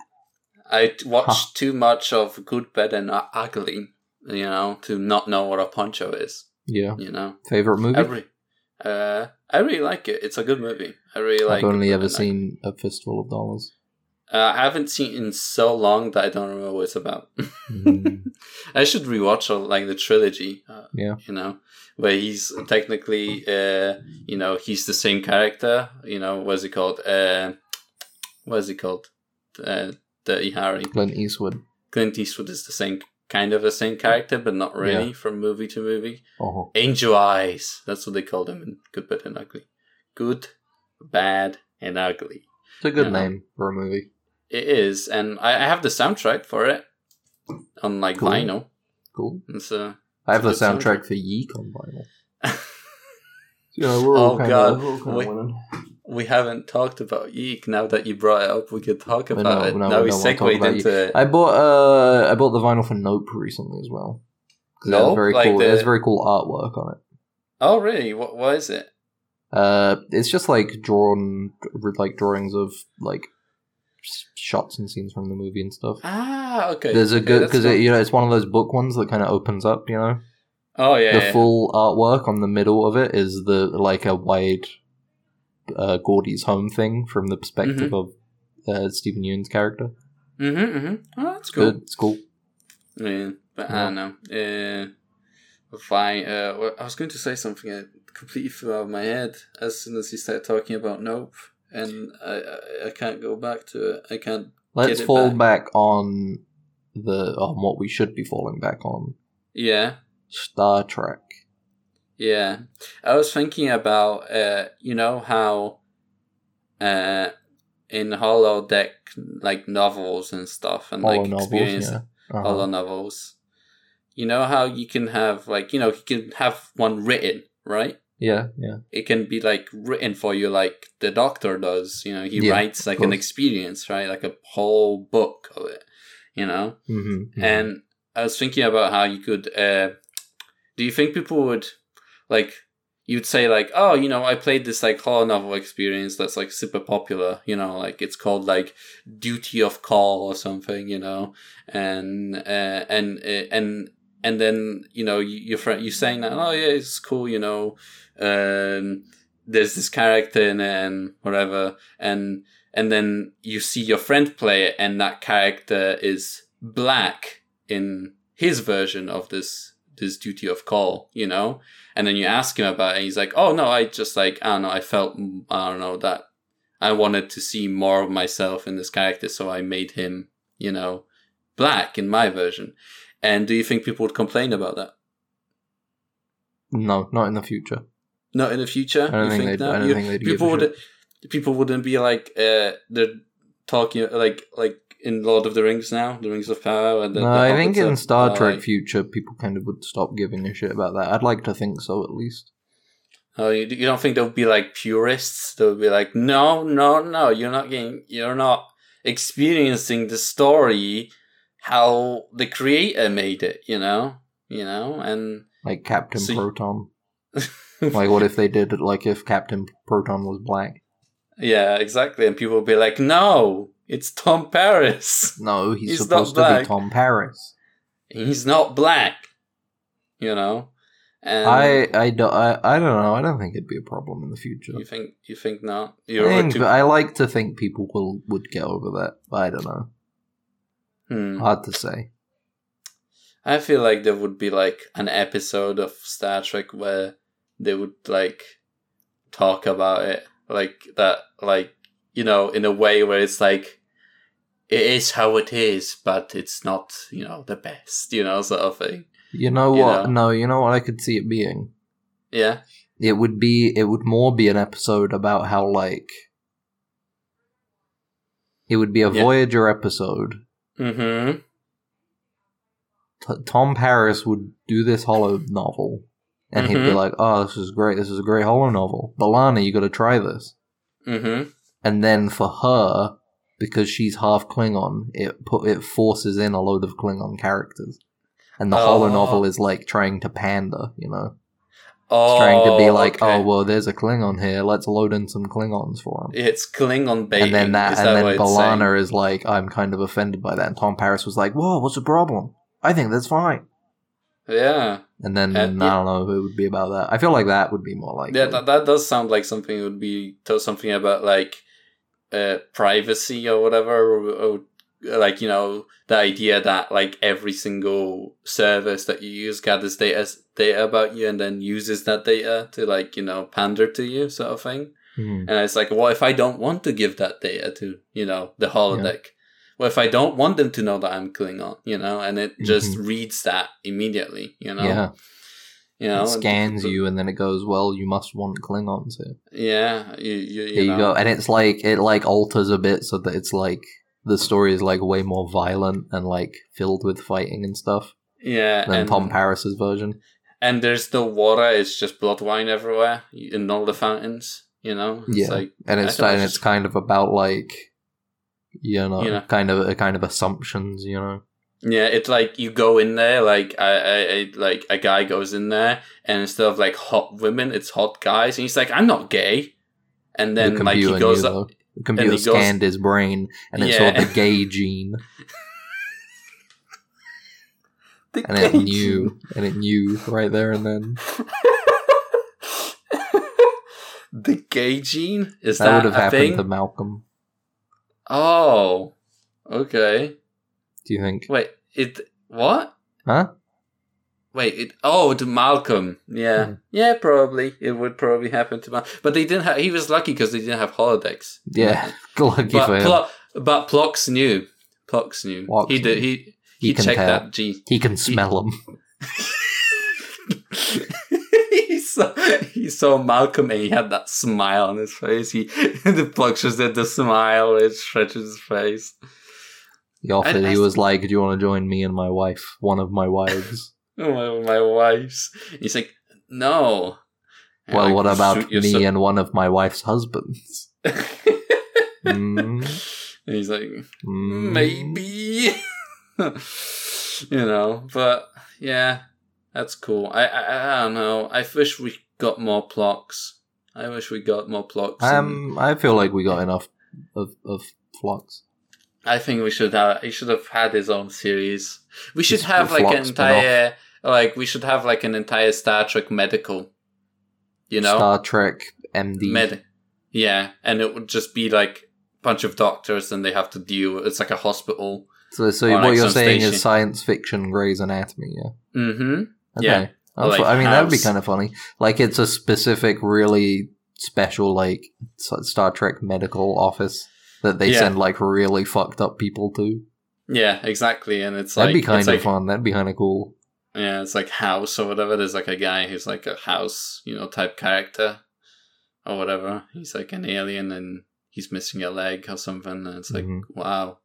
I watched too much of Good, Bad, and Ugly, you know, to not know what a poncho is. Yeah. You know, Favorite movie? I re- uh, I really like it. It's a good movie. I really like. I've only ever seen A Fistful of Dollars. Uh, I haven't seen it in so long that I don't remember what it's about. Mm. I should rewatch all, like the trilogy. Uh, Yeah. you know, where he's technically, uh, you know, he's the same character. You know, what's it called? Uh, what is it called? Uh, Dirty Harry. Clint Eastwood. Clint Eastwood is the same kind of the same character, but not really Yeah. from movie to movie. Oh. Angel Eyes. That's what they called him in Good, Bad, and Ugly. Good, bad, and ugly. It's a good name for a movie. It is, and I, I have the soundtrack for it on like Cool. vinyl. Cool. It's uh, I have the It's soundtrack for Yeek on vinyl. Yeah, we're all kinda- God, we're all kinda Wait. winning. we haven't talked about Yeek. Now that you brought it up, we could talk about no, it. no, now we we don't wanna talk segued about into it. I bought uh I bought the vinyl for Nope recently as well. it has Nope? very Like cool. the- It has very cool artwork on it. Oh, really? What? What is it? Uh, it's just like drawn, like drawings of like s- shots and scenes from the movie and stuff. Ah, okay. There's a good because cool. you know it's one of those book ones that kind of opens up. You know, Oh yeah. the yeah. full artwork on the middle of it is the like a wide uh, Gordy's home thing from the perspective of uh, Steven Yeun's character. Mm-hmm. mm-hmm. Oh, that's cool. Good, it's cool. Yeah, but I don't know. Uh, fine. Uh, I was going to say something that completely flew out of my head as soon as you started talking about Nope, and I I, can't go back to it. I can't. Let's fall back. back. on the on what we should be falling back on. Yeah, Star Trek. yeah. I was thinking about uh, you know how, uh, in holodeck like novels and stuff and Holo like novels, experience yeah. Uh-huh. holo novels. You know how you can have like you know you can have one written right. Yeah, yeah. it can be like written for you like the doctor does you know he Yeah, writes like an experience right like a whole book of it you know Mm-hmm. and i was thinking about how you could uh do you think people would like you'd say like oh you know i played this like horror novel experience that's like super popular you know like it's called like duty of call or something you know and uh, and uh, and and then you know you, your friend you saying that oh yeah it's cool you know um there's this character it and whatever. And and then you see your friend play it and that character is black in his version of this this duty of call you know? And then you ask him about it and he's like oh no i just like i don't know i felt i don't know that i wanted to see more of myself in this character so i made him you know black in my version and do you think people would complain about that No, not in the future. not in the future I don't you think they'd- that? I don't You- think they'd people would people wouldn't be like uh they're talking like like in lord of the rings now the rings of power and the, no, the I think in Star Trek like- future, people kind of would stop giving a shit about that. I'd like to think so, at least. Oh, you, you don't think there would be like purists? They would be like, no, no, no, you're not getting, you're not experiencing the story how the creator made it. You know, you know, and Like Captain So Proton. like, what if they did it? Like, if Captain Proton was black? yeah, exactly. And people would be like, no, it's Tom Paris. No, he's, He's not supposed to be Tom Paris. He's not black. You know, and I, I, don't I, I don't know. I don't think it'd be a problem in the future. you think you think not? You're think, too- I like to think people will would get over that. But I don't know. Hmm. Hard to say. I feel like there would be like an episode of Star Trek where they would like talk about it like that like you know in a way where it's like it is how it is but it's not you know the best you know sort of thing You know You what? know? No, you know what I could see it being. yeah it would be it would more be an episode about how like it would be a Yeah. Voyager episode. Mm-hmm. T- Tom Paris would do this Holo novel, and he'd be Mhm. like, "Oh, this is great. This is a great Holo novel. B'Elanna, you got to try this." Mm-hmm. And then for her, because she's half Klingon, it put it forces in a load of Klingon characters, and the Holo Oh. novel is like trying to pander, you know. Oh, It's trying to be like, okay. oh well, there's a Klingon here. Let's load in some Klingons for him. It's Klingon baiting. and then that, is and that then? B'Elanna is like, I'm kind of offended by that. And Tom Paris was like, whoa, what's the problem? I think that's fine. Yeah, And then And- I don't know if it would be about that. I feel like that would be more like yeah, that, that does sound like something. It would be something about like uh, privacy or whatever, or, or like you know the idea that like every single service that you use gathers data data about you and then uses that data to like you know pander to you, sort of thing. Hmm. And it's like, well if I don't want to give that data to, you know, the holodeck? well, if I don't want them to know that I'm Klingon, you know, and it just reads that immediately, you know? Mm-hmm. yeah, You know, it scans you, and then it goes, well, you must want Klingons here. Yeah, you, you, you you know. go. And it's like it like alters a bit so that it's like the story is like way more violent and like filled with fighting and stuff Yeah, than and, Tom Paris's version. and there's the water, it's just blood wine everywhere in all the fountains, you know? It's Yeah. like, and it's and it's kind of about like you know, You know. kind of a kind of assumptions, you know. Yeah, it's like you go in there, like I, I, I, like a guy goes in there, and instead of like hot women, it's hot guys, and he's like, "I'm not gay," and then like he goes up. The computer goes- scanned his brain and it saw the gay gene The and it knew and it knew right there and then. the gay gene is That, that, would have happened thing? to Malcolm. Oh, okay. Do you think? Wait, it what? Huh? Wait, it oh to Malcolm. Yeah, Hmm. yeah, probably it would probably happen to Malcolm. But they didn't have. He was lucky because they didn't have holodecks. Yeah. Lucky for But him. Plo- but Phlox knew. Phlox knew. Phlox he did. He He he, checked tell. that gene. he can smell them. he saw he saw Malcolm and he had that smile on his face. He the Phlox just did the smile which stretches his face. He offered. I- he was like, "Do you want to join me and my wife? One of my wives." My, my wife's. He's like, no. And well, like, what about me so- and one of my wife's husbands? Mm, And he's like, mm. maybe. you know, but yeah, that's cool. I, I I don't know. I wish we got more Phlox. I wish we got more and Um, I feel like we got enough of of Phlox. I think we should have. He should have had his own series. We should Just have like an entire, like we should have like an entire Star Trek medical. You know, Star Trek MD. med. Yeah, and it would just be like a bunch of doctors, and they have to deal. It's like a hospital. so, so what like you're saying station. is science fiction Grey's Anatomy, yeah? Mm-hmm. Okay. Yeah. Like I mean, that would be kind of funny. Like, it's a specific, really special, like, Star Trek medical office that they Yeah. send, like, really fucked up people to. Yeah, exactly. And it's like. That'd like be kind of like, fun. That'd be kind of cool. Yeah, it's like House or whatever. There's like a guy who's like a House, you know, type character or whatever. He's like an alien and he's missing a leg or something. And it's like, Mhm. wow,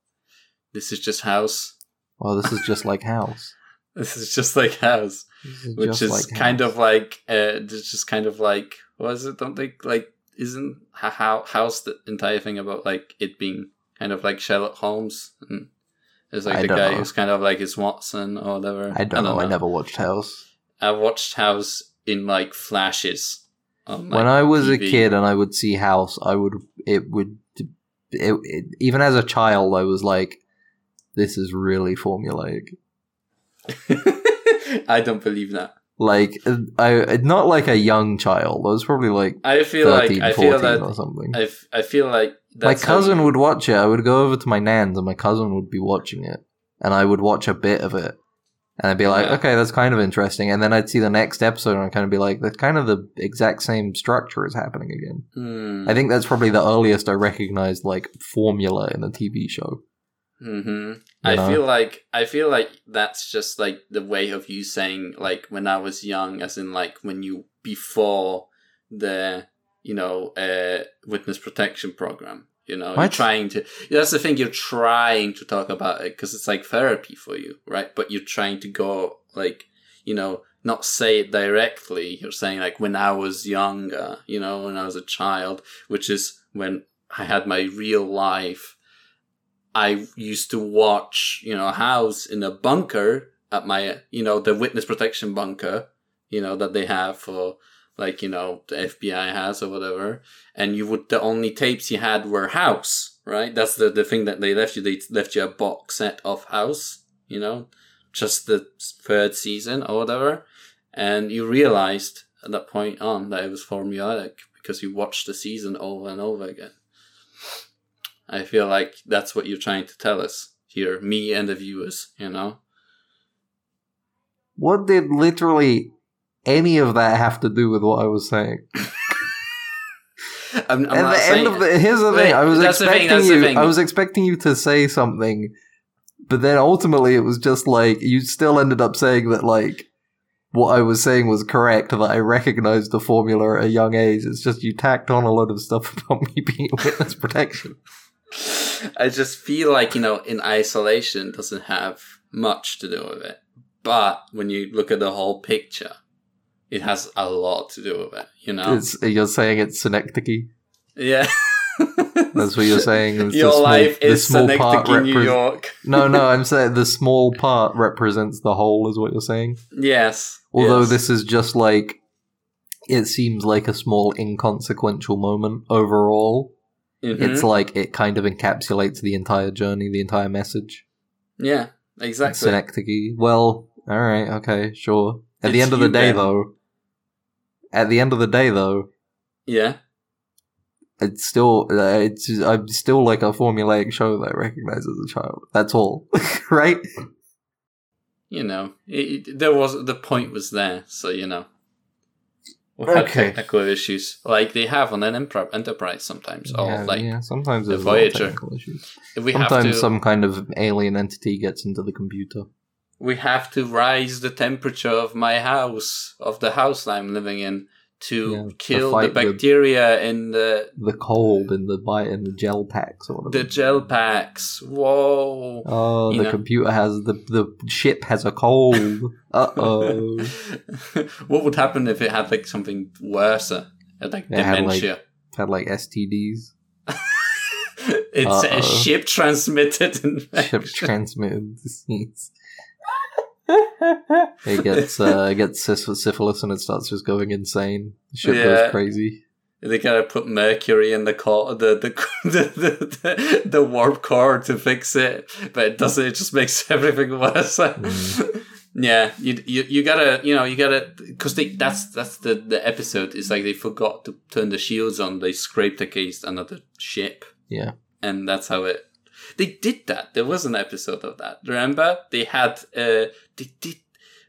this is just House. Well, this is just like House. This is just like House, is which is like kind House. of like, uh, it's just kind of like, what is it? Don't they like? Isn't how House the entire thing about like it being kind of like Sherlock Holmes? And there's like I the guy know. who's kind of like his Watson or whatever. I don't know. I never watched House. I watched House in like flashes. On, like, when I was a kid and I would see House, I would it would it, it, even as a child I was like, this is really formulaic. I don't believe that. Like uh, I not like a young child. I was probably like I feel 13, like I feel that or something. I, f- I feel like my cousin you- would watch it. I would go over to my nan's and my cousin would be watching it, and I would watch a bit of it, and I'd be like, Yeah. okay, that's kind of interesting. And then I'd see the next episode, and I'd kind of be like, that's kind of the exact same structure is happening again. Hmm. I think that's probably the earliest I recognized like formula in a TV show. hmm I know? feel like I feel like that's just like the way of you saying like when I was young, as in like when you before the you know uh, witness protection program. You know, you're trying to. That's the thing. You're trying to talk about it because it's like therapy for you, right? But you're trying to go like you know not say it directly. You're saying like when I was younger, you know, when I was a child, which is when I had my real life. I used to watch, you know, a house in a bunker at my, you know, the witness protection bunker, you know, that they have for like, you know, the FBI has or whatever. And you would, the only tapes you had were house, right? That's the, the thing that they left you. They left you a box set of house, you know, just the third season or whatever. And you realized at that point on that it was formulaic because you watched the season over and over again. I feel like that's what you're trying to tell us here, me and the viewers, you know? What did literally any of that have to do with what I was saying? I'm, I'm At not the saying, end of the here's the thing. I was the thing, expecting you. I was expecting you to say something, but then ultimately it was just like you still ended up saying that like what I was saying was correct. That I recognized the formula at a young age. It's just you tacked on a lot of stuff about me being witness protection. I just feel like, you know, in isolation doesn't have much to do with it. But when you look at the whole picture, it has a lot to do with it, you know? It's, you're saying it's synecdoche. yeah. That's what you're saying. It's the Your small- life is small part Synecdoche, New York. No, no, I'm saying the small part represents the whole, is what you're saying. Yes. Although yes. this is just like, it seems like a small inconsequential moment overall. Mhm. It's like it kind of encapsulates the entire journey, the entire message. Yeah, exactly. Synecdoche. Well, all right, okay, sure. At the end of the day, though, at the end of the day, though, Yeah. it's still uh, it's I'm still like a formulaic show that I recognize as a child. That's all, right? you know, it, it- there was the point was there, so you know. We Okay. technical issues like they have on an Enterprise sometimes. Or yeah, like yeah, sometimes the there's a lot of Voyager. if we have Sometimes to, some kind of alien entity gets into the computer. We have to rise the temperature of my house, of the house I'm living in, to Yeah, kill the fight the- bacteria in the The cold in the bite in the gel packs or whatever. the gel packs. Whoa. Oh, you the know. computer has the the ship has a cold. Uh oh. what would happen if it had like something worse, like It had, like, dementia? Had like STDs. it's a Uh-oh. ship transmitted Ship transmitted disease. It gets uh, it gets syph- syphilis and it starts just going insane. The ship Yeah. goes crazy. They gotta put mercury in the core, the the, the the the warp core to fix it, but it doesn't. It just makes everything worse. Mm. yeah, you, you you gotta you know you gotta because they that's that's the the episode It's like they forgot to turn the shields on. They scraped against another ship. Yeah. and that's how it. They did that. There was an episode of that. Remember they had uh they did.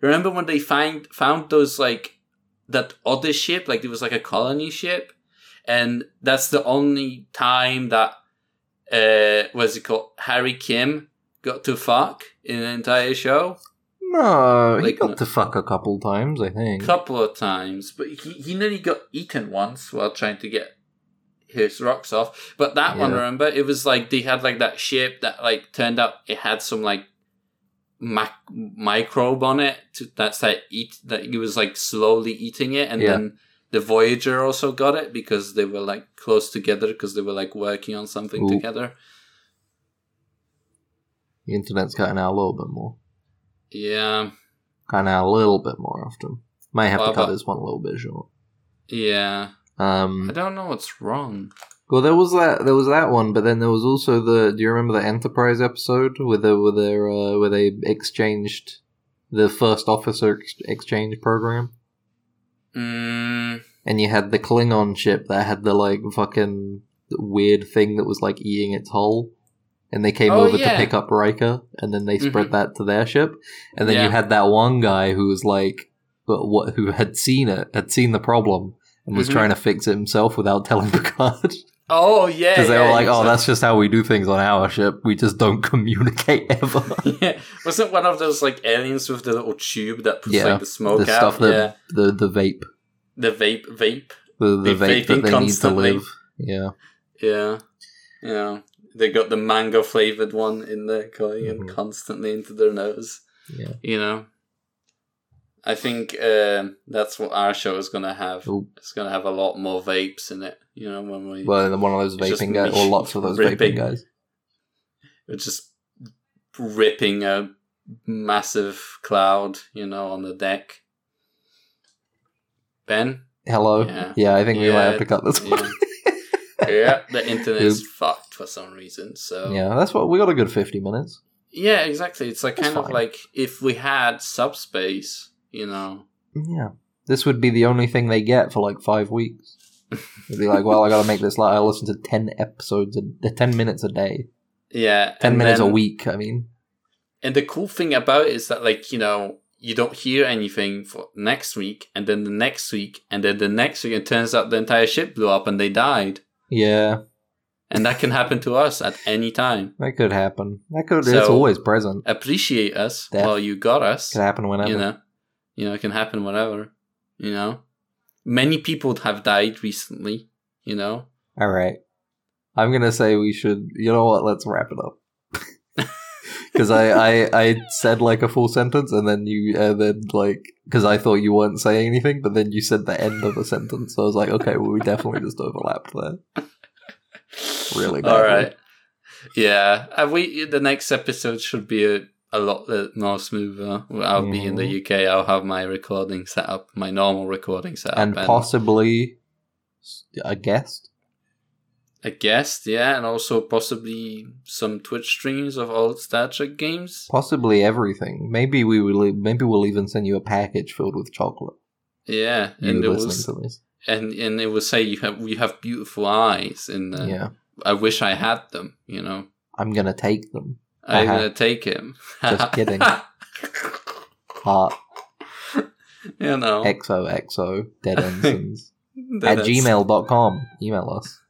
Remember when they find found those like that other ship like it was like a colony ship and that's the only time that uh what's it called harry kim got to fuck in the entire show No, he Like, got no- to fuck a couple times, I think. A couple of times but he, he nearly got eaten once while trying to get his rocks off but that one remember it was like they had like that ship that like turned out it had some like mac- microbe on it to, that's that eat that he was like slowly eating it and Yeah. then the voyager also got it because they were like close together because they were like working on something Ooh. together The internet's cutting out a little bit more. yeah Cutting out a little bit more often. Might have Well, to cut but- this one a little bit short. yeah Um, i don't know what's wrong Well, there was that there was that one, but then there was also the. Do you remember the Enterprise episode where they where they uh, where they exchanged the first officer ex- exchange program, mm, and you had the Klingon ship that had the like fucking weird thing that was like eating its hull, and they came Oh, over yeah. to pick up Riker, and then they spread Mhm. that to their ship, and then Yeah. you had that one guy who was like, but what who had seen it, had seen the problem. And was Mhm. trying to fix it himself without telling Picard. oh yeah Because they yeah, were like, "Oh, was that's just how we do things on our ship. We just don't communicate ever." yeah, wasn't one of those like aliens with the little tube that puts Yeah, like the smoke the out? stuff that yeah, the the vape, the vape, vape. the The the vape that they constantly. need to live. Yeah. Yeah, yeah. They got the mango flavored one in there going in Mhm. constantly into their nose. Yeah. You know, I think um that's what our show is gonna have. Ooh. It's gonna have a lot more vapes in it. You know, when we Well, one of those It's vaping guys, or lots of those ripping. vaping guys. we're just ripping a massive cloud, you know, on the deck. Ben, Hello. Yeah. Yeah, I think we might have to cut this one. yeah, yeah the internet is fucked for some reason. So Yeah, that's what we got a good fifty minutes. Yeah, exactly. It's like That's kind of like if we had subspace, you know. Yeah. This would be the only thing they get for like five weeks. It'd be like, well, I gotta make this like I listen to ten episodes, a, ten minutes a day, Yeah, ten minutes a week. I mean, And the cool thing about it is that, like, you know, you don't hear anything for next week, and then the next week, and then the next week, it turns out the entire ship blew up and they died. yeah, And that can happen to us at any time. that could happen. That could. it's always present. Appreciate us Def- while you got us. Could happen whenever. You know, you know, it can happen whatever. You know, many people have died recently. You know, All right. I'm gonna say we should. You know what? Let's wrap it up. Because I, I I said like a full sentence and then you and then like because I thought you weren't saying anything, but then you said the end of a sentence. So I was like, okay, well we definitely just overlapped there. Really All badly. right. Yeah, uh, we the next episode should be a, a lot more smoother. I'll be in the UK. I'll have my recording set up, my normal recording set up, and possibly a guest. a guest. Yeah, and also possibly some Twitch streams of old Star Trek games. Possibly everything. Maybe we will. Maybe we'll even send you a package filled with chocolate. Yeah, You and it was and and it will say you have you have beautiful eyes, and uh, yeah, I wish I had them. You know, I'm gonna take them. I'm Uh-huh. gonna take him. Just kidding. Heart you know, XOXO Dead Ensigns that at gmail.com. Email us.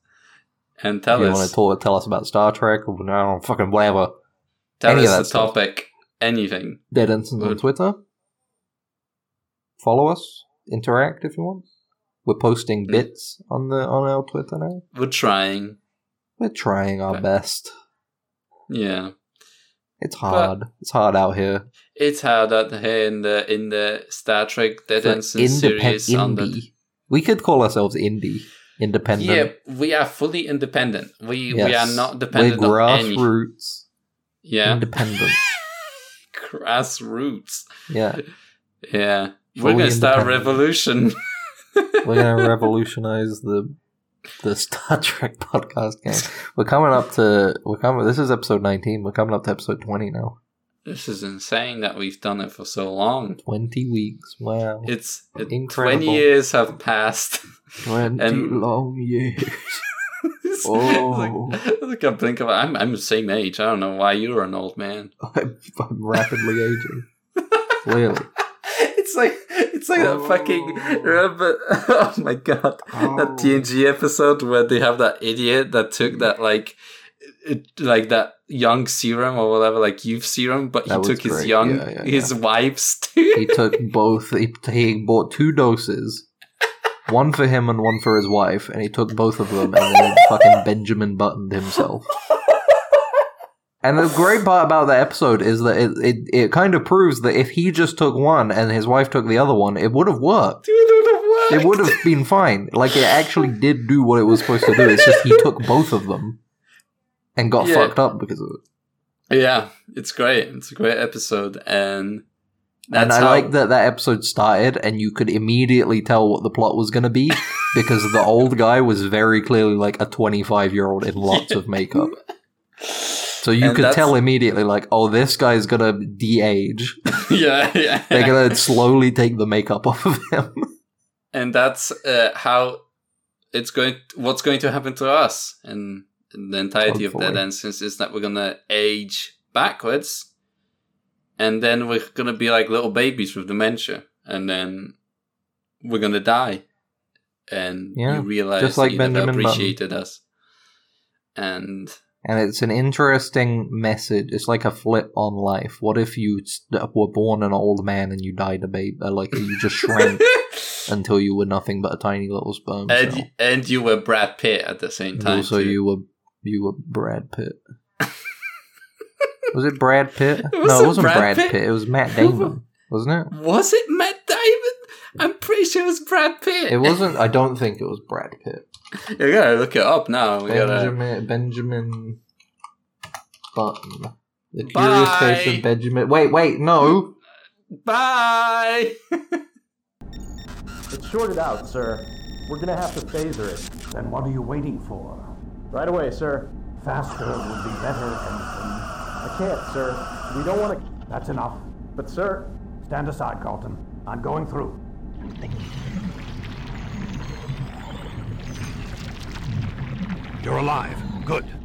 and tell if you want to talk, tell us about Star Trek or no, fucking whatever. tell any us that the stuff. topic, anything. Dead Ensigns on Twitter. Follow us. Interact if you want. We're posting Mm. bits on the on our Twitter now. We're trying. We're trying our best. Yeah. It's hard. it's hard out here. It's hard out here in the in the Star Trek Dead independ- series indie. We could call ourselves indie, independent. Yeah, we are fully independent. We we are not dependent We're on any grassroots, Yeah. independent. Grassroots. Yeah, Yeah. Fully We're gonna start a revolution. we're gonna revolutionize the the Star Trek podcast game. We're coming up to we're coming. This is episode nineteen. We're coming up to episode twenty now. this is insane that we've done it for so long. Twenty weeks. Wow. It's it, Incredible. twenty years have passed. Twenty and- long years. It's Oh. like, like I blink of I'm I'm the same age. I don't know why you're an old man. I'm, I'm rapidly aging. Clearly. It's like it's like that fucking oh. remember oh my god that Oh. TNG episode where they have that idiot that took that like it, like that young serum or whatever like youth serum but That he took his young Yeah, yeah, his wife's too He took both. He, he bought two doses, one for him and one for his wife, and he took both of them and then fucking Benjamin buttoned himself. And the great part about that episode is that it, it, it kind of proves that if he just took one and his wife took the other one, it would have worked. It would have worked. It would have been fine. Like it actually did do what it was supposed to do. It's just he took both of them and got Yeah. fucked up because of it. yeah it's great it's a great episode and and I how- like that that episode started and you could immediately tell what the plot was going to be because the old guy was very clearly like a 25 year old in lots of makeup. So you And could that's- tell immediately, like, oh, this guy's going to de age. yeah yeah They're going to slowly take the makeup off of him. and that's uh, how it's going what's going to happen to us and the entirety of. Dead Ensigns is that we're gonna age backwards and then we're gonna be like little babies with dementia and then we're gonna die and Yeah, you realize just that like you never Benjamin Button. appreciated us and And it's an interesting message. It's like a flip on life. What if you were born an old man and you died a baby? Uh, like, you just shrank until you were nothing but a tiny little sperm and cell. y- and you were Brad Pitt at the same And time. also, too. you were you were Brad Pitt. was it Brad Pitt? It no, it wasn't Brad Brad, Pitt. Pitt. It was Matt Damon, wasn't it? was it Matt Damon? I'm pretty sure it was Brad Pitt. It wasn't. I don't think it was Brad Pitt. You gotta look it up now. We gotta. Benjamin Benjamin Button. The Curious Case of Benjamin. Wait, wait, no. Bye. It's shorted out, sir. We're gonna have to phaser it. Then what are you waiting for? Right away, sir. Faster would be better, Ensign. I can't, sir. We don't want to. That's enough. But, sir, Stand aside, Carlton. I'm going through. You're alive. Good.